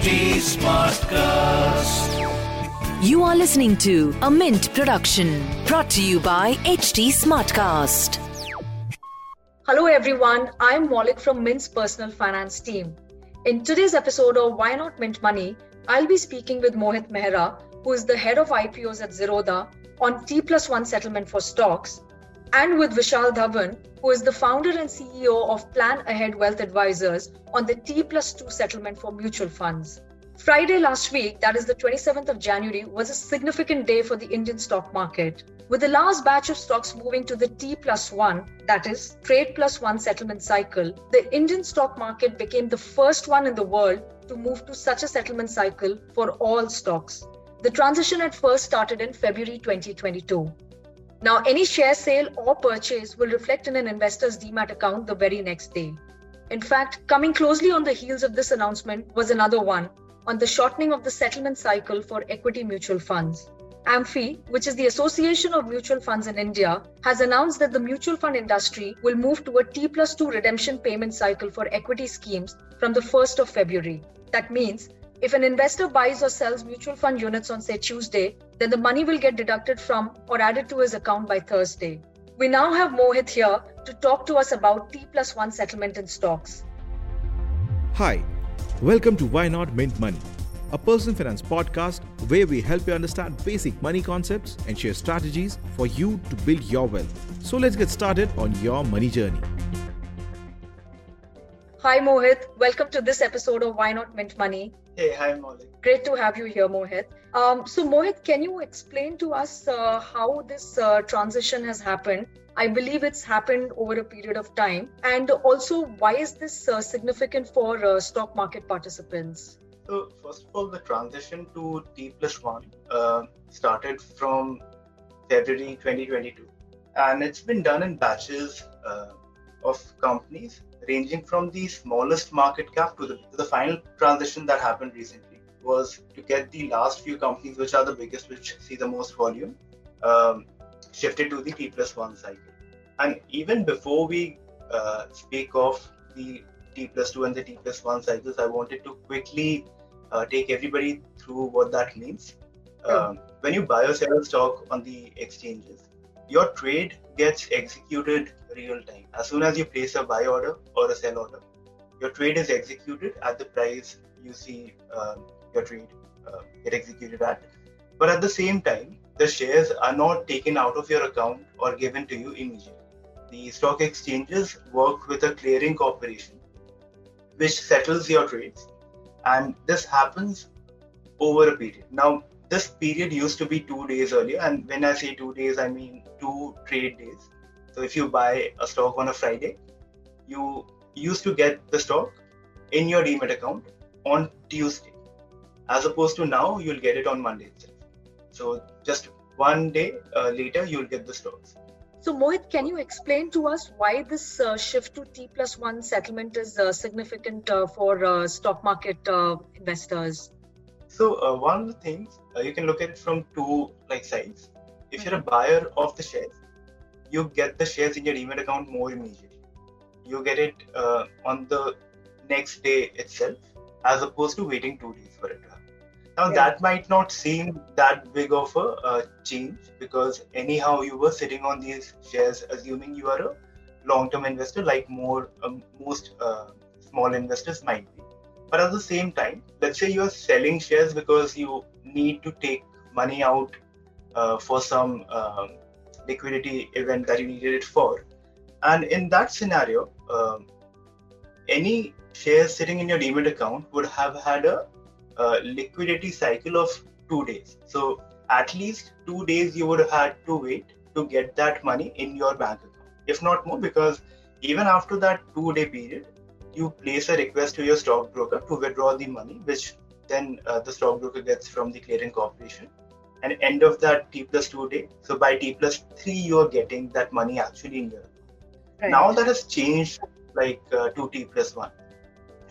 HT Smartcast. You are listening to a Mint production brought to you by HT Smartcast. Hello everyone, I am Maulik from Mint's personal finance team. In today's episode of Why Not Mint Money, I'll be speaking with Mohit Mehra, who is the head of IPOs at Zerodha, on T plus one settlement for stocks, and with Vishal Dhawan, who is the founder and CEO of Plan Ahead Wealth Advisors, on the T plus two settlement for mutual funds. Friday last week, that is the 27th of January, was a significant day for the Indian stock market. With the last batch of stocks moving to the T plus one, that is, trade plus one settlement cycle, the Indian stock market became the first one in the world to move to such a settlement cycle for all stocks. The transition at first started in February 2022. Now, any share sale or purchase will reflect in an investor's demat account the very next day. In fact, coming closely on the heels of this announcement was another one on the shortening of the settlement cycle for equity mutual funds. AMFI, which is the Association of Mutual Funds in India, has announced that the mutual fund industry will move to a T plus 2 redemption payment cycle for equity schemes from the 1st of February. That means if an investor buys or sells mutual fund units on, say, Tuesday, then the money will get deducted from or added to his account by Thursday. We now have Mohit here to talk to us about T plus 1 settlement in stocks. Hi, welcome to Why Not Mint Money, a personal finance podcast where we help you understand basic money concepts and share strategies for you to build your wealth. So let's get started on your money journey. Hi, Mohit. Welcome to this episode of Why Not Mint Money. Hey, hi, Maulik. Great to have you here, Mohit. Um, so, Mohit, can you explain to us uh, how this uh, transition has happened? I believe it's happened over a period of time. And also, why is this uh, significant for uh, stock market participants? So, first of all, the transition to T plus one uh, started from February 2022. And it's been done in batches uh, of companies ranging from the smallest market cap to the, to the final transition that happened recently was to get the last few companies which are the biggest which see the most volume um, shifted to the t plus one cycle. And even before we uh, speak of the t plus two and the t plus one cycles i wanted to quickly uh, take everybody through what that means. Um, when you buy or sell stock on the exchanges your trade gets executed real time. As soon as you place a buy order or a sell order, your trade is executed at the price you see um, your trade uh, get executed at. But at the same time, the shares are not taken out of your account or given to you immediately. The stock exchanges work with a clearing corporation which settles your trades, and this happens over a period. Now, this period used to be two days earlier, and when I say two days, I mean two trade days. So if you buy a stock on a Friday, you used to get the stock in your demat account on Tuesday, as opposed to now you'll get it on Monday itself. So just one day uh, later you'll get the stocks. So Mohit, can you explain to us why this uh, shift to T plus one settlement is uh, significant uh, for uh, stock market uh, investors? So one of the things you can look at it from two like sides. If you're a buyer of the shares, you get the shares in your demat account more immediately. You get it uh, on the next day itself, as opposed to waiting two days for it to happen. Now yeah. that might not seem that big of a uh, change because anyhow you were sitting on these shares, assuming you are a long-term investor, like more um, most uh, small investors might be. But at the same time, let's say you are selling shares because you need to take money out uh, for some um, liquidity event that you needed it for. And in that scenario, um, any shares sitting in your demat account would have had a, a liquidity cycle of two days. So at least two days you would have had to wait to get that money in your bank account, if not more, because even after that two day period, you place a request to your stockbroker to withdraw the money, which then uh, the stockbroker gets from the clearing corporation and end of that T plus two day. So by T plus three, you are getting that money actually in your right. Now that has changed like uh, to T plus one.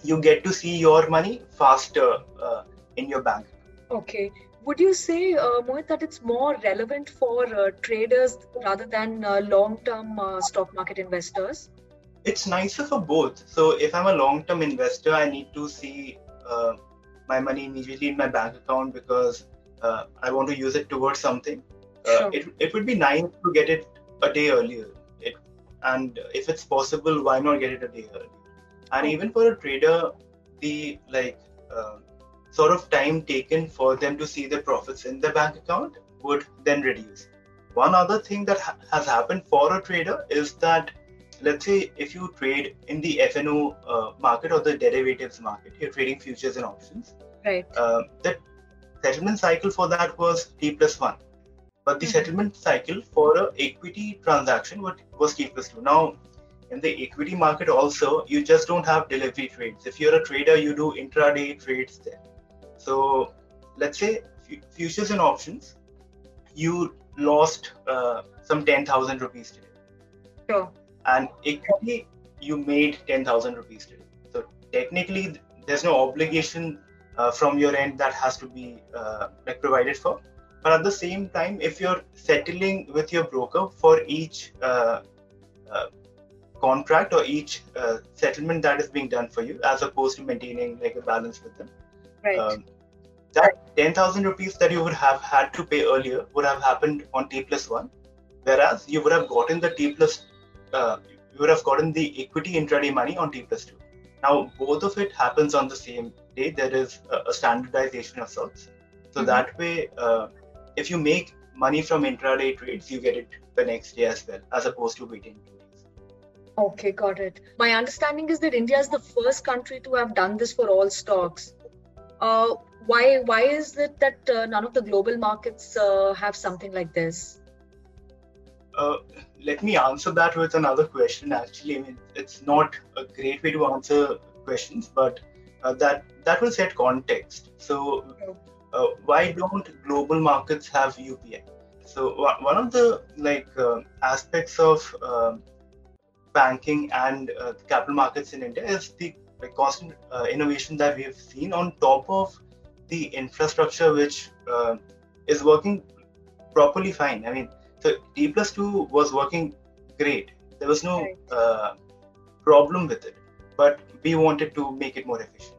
You get to see your money faster uh, in your bank. Okay. Would you say, uh, Mohit, that it's more relevant for uh, traders rather than uh, long-term uh, stock market investors? It's nicer for both. So if I'm a long-term investor, I need to see uh, my money immediately in my bank account because uh, I want to use it towards something. Uh, Sure. it, it would be nice to get it a day earlier. It, and if it's possible, why not get it a day earlier? And even for a trader, the like uh, sort of time taken for them to see the profits in their bank account would then reduce. One other thing that ha- has happened for a trader is that, let's say, if you trade in the FNO uh, market or the derivatives market, you're trading futures and options. Right. Uh, the settlement cycle for that was T plus one, but the Mhm. settlement cycle for a equity transaction was, was T plus two. Now, in the equity market also, you just don't have delivery trades. If you're a trader, you do intraday trades there. So, let's say fu- futures and options, you lost uh, some 10,000 rupees today. Sure. And equity, you made 10,000 rupees today. So, technically, there's no obligation uh, from your end that has to be uh, like provided for. But at the same time, if you're settling with your broker for each uh, uh, contract or each uh, settlement that is being done for you, as opposed to maintaining like a balance with them, Right. um, that 10,000 rupees that you would have had to pay earlier would have happened on T plus one, whereas you would have gotten the T plus, uh, you would have gotten the equity intraday money on T plus two. Now, both of it happens on the same day. There is a, a standardization of sorts. So Mhm. that way, uh, if you make money from intraday trades, you get it the next day as well, as opposed to waiting two days. Okay, got it. My understanding is that India is the first country to have done this for all stocks. Uh, why why is it that uh, none of the global markets uh, have something like this? Uh, let me answer that with another question. Actually, I mean, it's not a great way to answer questions, but uh, that that will set context. So, uh, why don't global markets have UPI? So, one one of the like uh, aspects of um banking and uh, capital markets in India is the like, constant innovation that we have seen on top of the infrastructure, which is working properly fine. I mean, so T plus two was working great. There was no uh, problem with it, but we wanted to make it more efficient.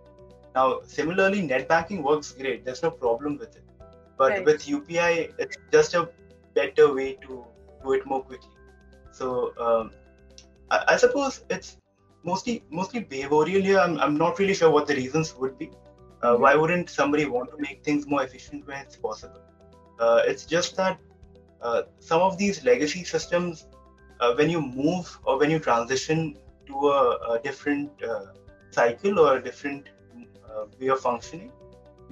Now, similarly, net banking works great. There's no problem with it, but Right. with UPI, it's just a better way to do it more quickly. So, um, I, I suppose it's mostly mostly behavioral here. I'm, I'm not really sure what the reasons would be. Uh, Mhm. Why wouldn't somebody want to make things more efficient when it's possible? Uh, it's just that uh, some of these legacy systems, uh, when you move or when you transition to a, a different uh, cycle or a different uh, way of functioning,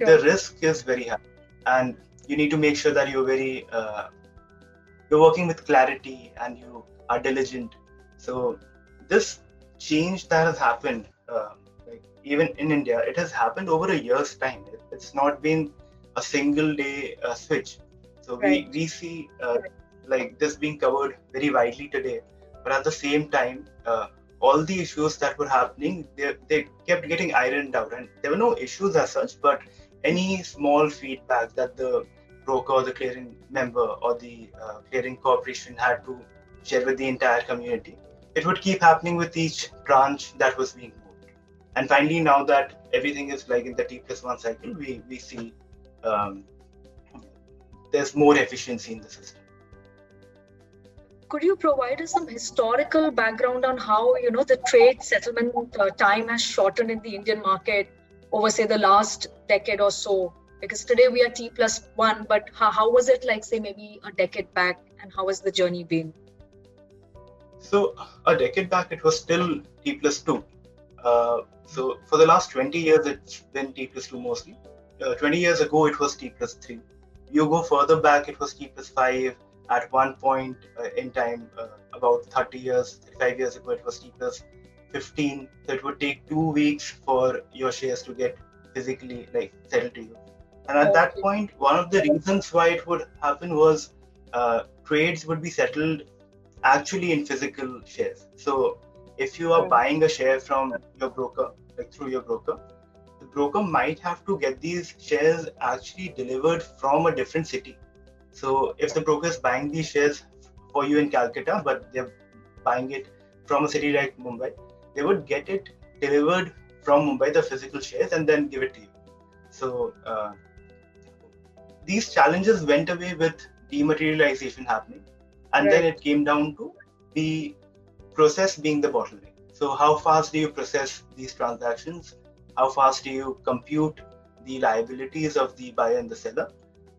the risk is very high, and you need to make sure that you're very uh, you're working with clarity and you are diligent. So this change that has happened, like even in India, it has happened over a year's time. It- It's not been a single day uh, switch. So Right. we we see uh, like this being covered very widely today, but at the same time, uh, all the issues that were happening, they, they kept getting ironed out, and there were no issues as such, but any small feedback that the broker or the clearing member or the uh, clearing corporation had to share with the entire community, it would keep happening with each branch that was being moved. And finally, now that everything is like in the T plus one cycle, we, we see um, there's more efficiency in the system. Could you provide us some historical background on how you know the trade settlement uh, time has shortened in the Indian market over say the last decade or so? Because today we are T plus one, but how, how was it like say maybe a decade back, and how has the journey been? So a decade back, it was still T plus two. Uh, so for the last 20 years, it's been T plus two mostly. Uh, 20 years ago, it was T plus three. You go further back, it was plus five. At one point uh, in time, uh, about 30 years, 35 years ago, it was plus 15. So it would take two weeks for your shares to get physically like settled to you. And at that point, one of the reasons why it would happen was uh, trades would be settled actually in physical shares. So if you are buying a share from your broker, like through your broker, broker might have to get these shares actually delivered from a different city. So if the broker is buying these shares for you in Calcutta, but they're buying it from a city like Mumbai, they would get it delivered from Mumbai, the physical shares, and then give it to you. So uh, these challenges went away with dematerialization happening, and right. then it came down to the process being the bottleneck. So how fast do you process these transactions? How fast do you compute the liabilities of the buyer and the seller,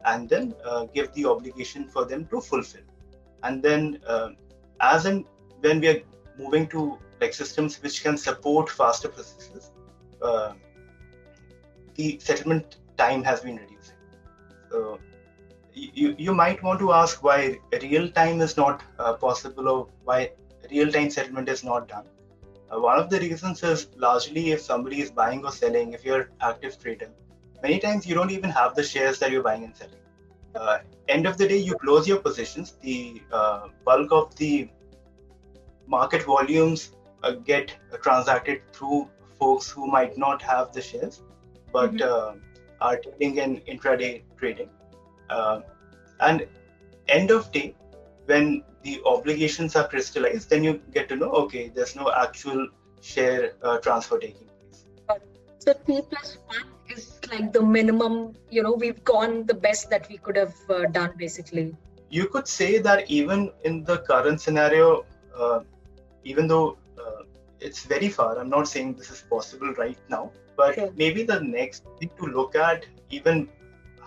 and then uh, give the obligation for them to fulfill? And then, uh, as and when we are moving to like systems which can support faster processes, uh, the settlement time has been reducing. So you, you might want to ask why real time is not uh, possible or why real time settlement is not done. Uh, one of the reasons is largely if somebody is buying or selling, if you're active trader, many times you don't even have the shares that you're buying and selling. Uh, end of the day, you close your positions. The uh, bulk of the market volumes uh, get transacted through folks who might not have the shares, but mm-hmm. Uh, are trading in intraday trading. Uh, and end of day, when the obligations are crystallized, then you get to know, okay, there's no actual share uh, transfer taking place. So T plus one is like the minimum, you know, we've gone the best that we could have uh, done basically. You could say that even in the current scenario, uh, even though uh, it's very far, I'm not saying this is possible right now, but maybe the next thing to look at, even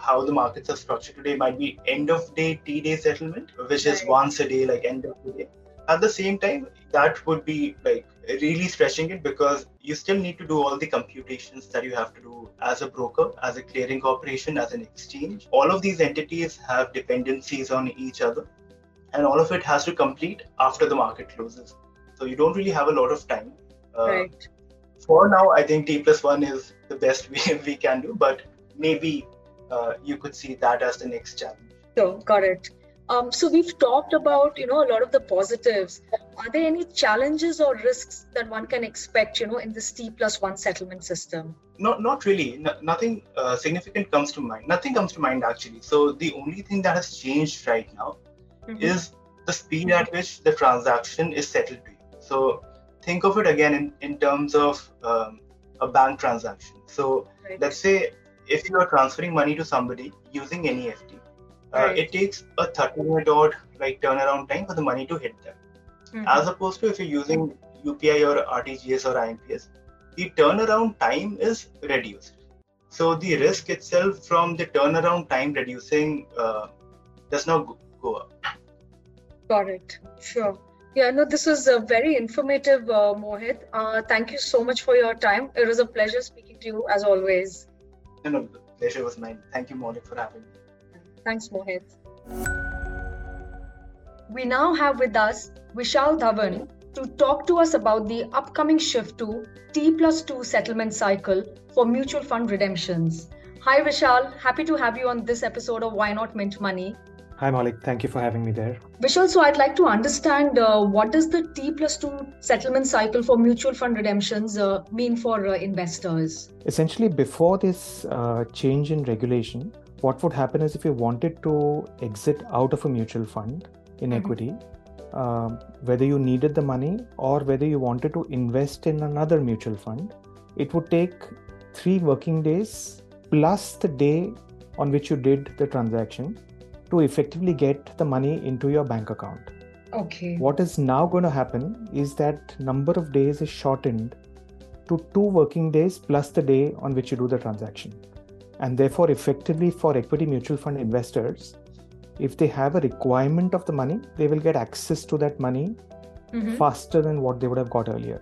how the markets are structured today might be end of day T day settlement, which is once a day, like end of the day. At the same time, that would be like really stretching it because you still need to do all the computations that you have to do as a broker, as a clearing corporation, as an exchange. All of these entities have dependencies on each other, and all of it has to complete after the market closes. So you don't really have a lot of time. Uh, right. For now, I think T plus one is the best we, we can do, but maybe uh, you could see that as the next challenge. So, got it. Um, so we've talked about you know a lot of the positives. Are there any challenges or risks that one can expect you know in this T plus one settlement system? Not not really. No, nothing uh, significant comes to mind. Nothing comes to mind actually. So the only thing that has changed right now mm-hmm. is the speed at which the transaction is settled to you. So think of it again in, in terms of um, a bank transaction. So right. let's say if you are transferring money to somebody using NEFT, uh, right. it takes a 30 minute odd like turnaround time for the money to hit them. Mm-hmm. As opposed to if you're using UPI or RTGS or IMPS, the turnaround time is reduced. So the risk itself from the turnaround time reducing uh, does not go up. Got it. Sure. Yeah, no, this was a very informative, uh, Mohit. Uh, thank you so much for your time. It was a pleasure speaking to you as always. No, no, the pleasure was mine. Thank you, Maulik, for having me. Thanks, Mohit. We now have with us Vishal Dhawan to talk to us about the upcoming shift to T plus 2 settlement cycle for mutual fund redemptions. Hi, Vishal. Happy to have you on this episode of Why Not Mint Money. Hi, Maulik. Thank you for having me there. Vishal, so I'd like to understand uh, what does the T plus 2 settlement cycle for mutual fund redemptions uh, mean for uh, investors? Essentially, before this uh, change in regulation, what would happen is if you wanted to exit out of a mutual fund in mm-hmm. equity, um, whether you needed the money or whether you wanted to invest in another mutual fund, it would take three working days plus the day on which you did the transaction to effectively get the money into your bank account. Okay. What is now going to happen is that number of days is shortened to two working days plus the day on which you do the transaction. And therefore, effectively, for equity mutual fund investors, if they have a requirement of the money, they will get access to that money mm-hmm. faster than what they would have got earlier.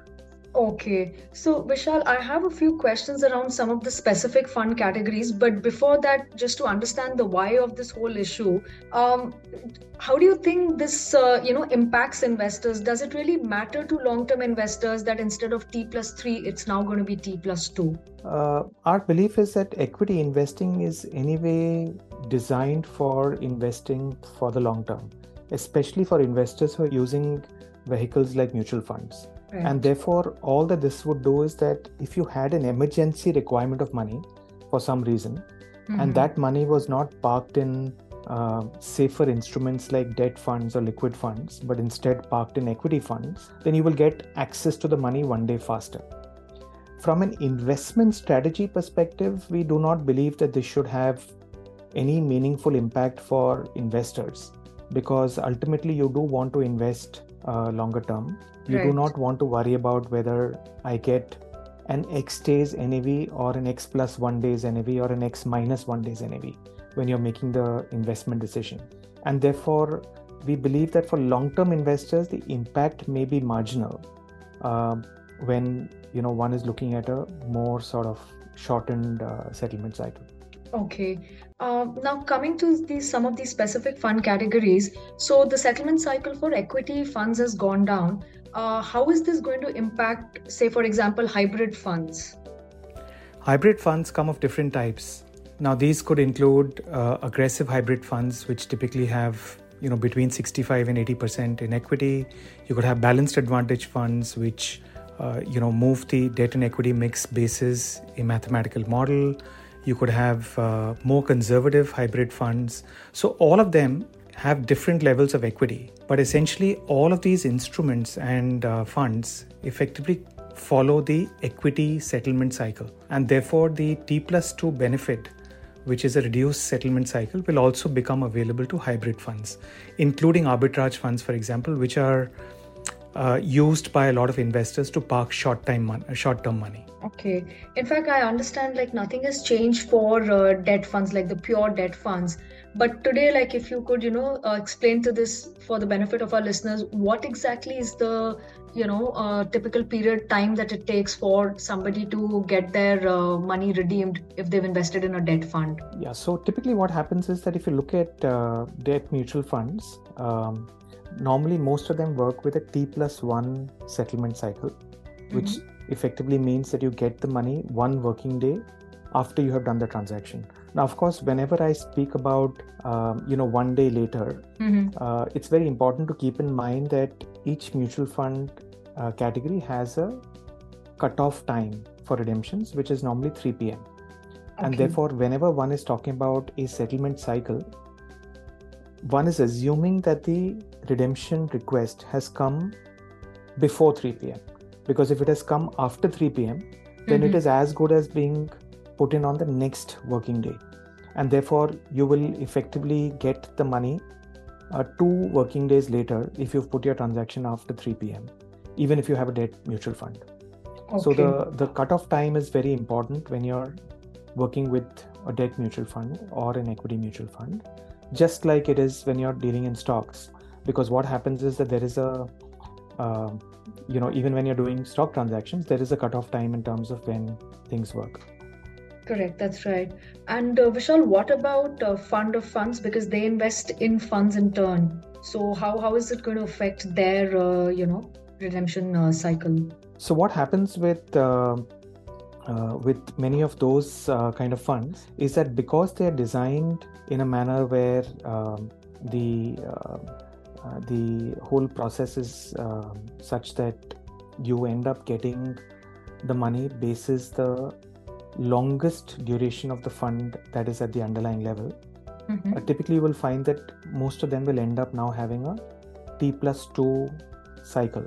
Okay. So, Vishal, I have a few questions around some of the specific fund categories. But before that, just to understand the why of this whole issue, um, how do you think this, uh, you know, impacts investors? Does it really matter to long-term investors that instead of T plus three, it's now going to be T plus two? Uh, our belief is that equity investing is anyway designed for investing for the long term, especially for investors who are using vehicles like mutual funds. Right. And therefore, all that this would do is that if you had an emergency requirement of money for some reason, mm-hmm. and that money was not parked in uh, safer instruments like debt funds or liquid funds, but instead parked in equity funds, then you will get access to the money one day faster. from an investment strategy perspective, we do not believe that this should have any meaningful impact for investors because ultimately you do want to invest uh, longer term. You right. do not want to worry about whether I get an X days NAV or an X plus one days NAV or an X minus one days NAV when you're making the investment decision. And therefore, we believe that for long term investors, the impact may be marginal uh, when you know one is looking at a more sort of shortened uh, settlement cycle. Okay. Uh, now coming to some of these specific fund categories. So the settlement cycle for equity funds has gone down. Uh, how is this going to impact, say, for example, hybrid funds? Hybrid funds come of different types. Now these could include uh, aggressive hybrid funds, which typically have you know between 65 and 80 percent in equity. You could have balanced advantage funds, which uh, you know move the debt and equity mix basis a mathematical model you could have uh, more conservative hybrid funds. So, all of them have different levels of equity, but essentially, all of these instruments and uh, funds effectively follow the equity settlement cycle, and therefore, the T plus 2 benefit. Which is a reduced settlement cycle, will also become available to hybrid funds, including arbitrage funds, for example, which are uh, used by a lot of investors to park short time mon- short term money. Okay. In fact i understand like nothing has changed for uh, debt funds like the pure debt funds. But today like if you could you know uh, explain to this for the benefit of our listeners what exactly is the you know uh, typical period time that it takes for somebody to get their uh, money redeemed if they've invested in a debt fund? Yeah. So typically what happens is that if you look at uh, debt mutual funds um, normally most of them work with a T plus one settlement cycle, which mm-hmm. effectively means that you get the money one working day after you have done the transaction. Now, of course, whenever I speak about um, you know one day later, mm-hmm. uh, it's very important to keep in mind that each mutual fund uh, category has a cutoff time for redemptions, which is normally 3 p.m. Okay. And therefore, whenever one is talking about a settlement cycle, one is assuming that the redemption request has come before 3 p.m. Because if it has come after 3 p.m., then mm-hmm. it is as good as being put in on the next working day. And therefore, you will effectively get the money uh, two working days later if you've put your transaction after 3 p.m., even if you have a debt mutual fund. Okay. So the, the cutoff time is very important when you're working with a debt mutual fund or an equity mutual fund just like it is when you're dealing in stocks because what happens is that there is a uh, you know even when you're doing stock transactions there is a cutoff time in terms of when things work. Correct that's right. And uh, vishal what about uh, fund of funds? Because they invest in funds in turn. So how how is it going to affect their uh, you know redemption uh, cycle? So what happens with uh, with many of those uh, kind of funds is that because they are designed in a manner where um, the uh, uh the whole process is um, such that you end up getting the money basis the longest duration of the fund that is at the underlying level mm-hmm. Typically you will find that most of them will end up now having a t plus 2 cycle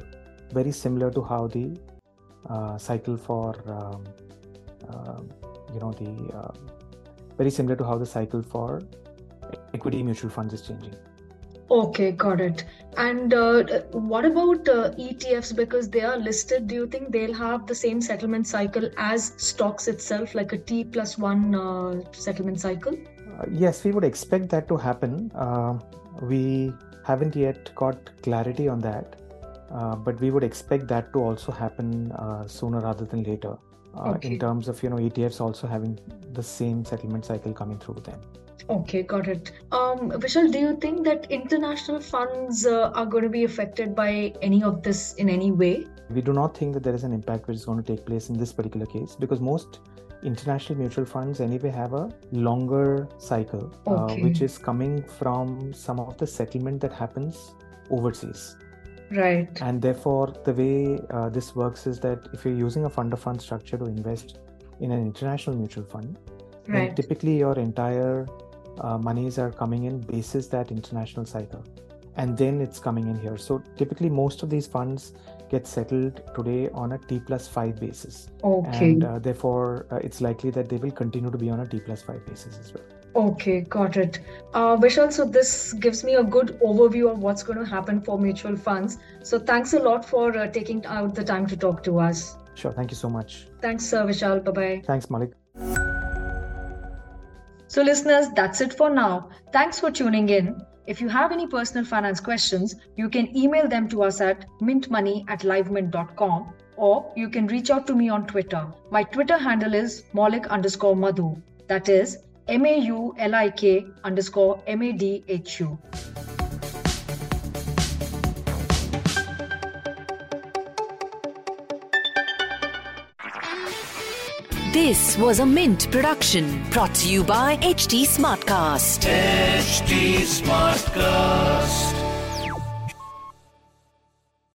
very similar to how the uh, cycle for um, you know the uh, very similar to how the cycle for equity mutual funds is changing. Okay, got it. And uh, what about uh, ETFs? Because they are listed, do you think they'll have the same settlement cycle as stocks itself, like a T plus one uh, settlement cycle? Uh, yes, we would expect that to happen. we haven't yet got clarity on that, but we would expect that to also happen sooner rather than later uh, okay. in terms of you know ETFs also having the same settlement cycle coming through them. Okay, got it. Um, Vishal, do you think that international funds uh, are going to be affected by any of this in any way? We do not think that there is an impact which is going to take place in this particular case because most international mutual funds anyway have a longer cycle, uh, okay. uh, which is coming from some of the settlement that happens overseas. Right. And therefore, the way uh, this works is that if you're using a fund of fund structure to invest in an international mutual fund, right. then typically your entire uh, monies are coming in basis that international cycle. And then it's coming in here. So typically, most of these funds get settled today on a T plus 5 basis. Okay. And uh, therefore, uh, it's likely that they will continue to be on a T plus 5 basis as well. Okay, got it. Uh, Vishal, so this gives me a good overview of what's going to happen for mutual funds. So thanks a lot for uh, taking out the time to talk to us. Sure. Thank you so much. Thanks, uh, Vishal. Bye bye. Thanks, Maulik. So, listeners, that's it for now. Thanks for tuning in. If you have any personal finance questions, you can email them to us at mintmoney at livemint.com or you can reach out to me on Twitter. My Twitter handle is maulik underscore madhu. That is M A U L I K underscore M A D H U. This was a Mint production brought to you by HT Smartcast. HT Smartcast.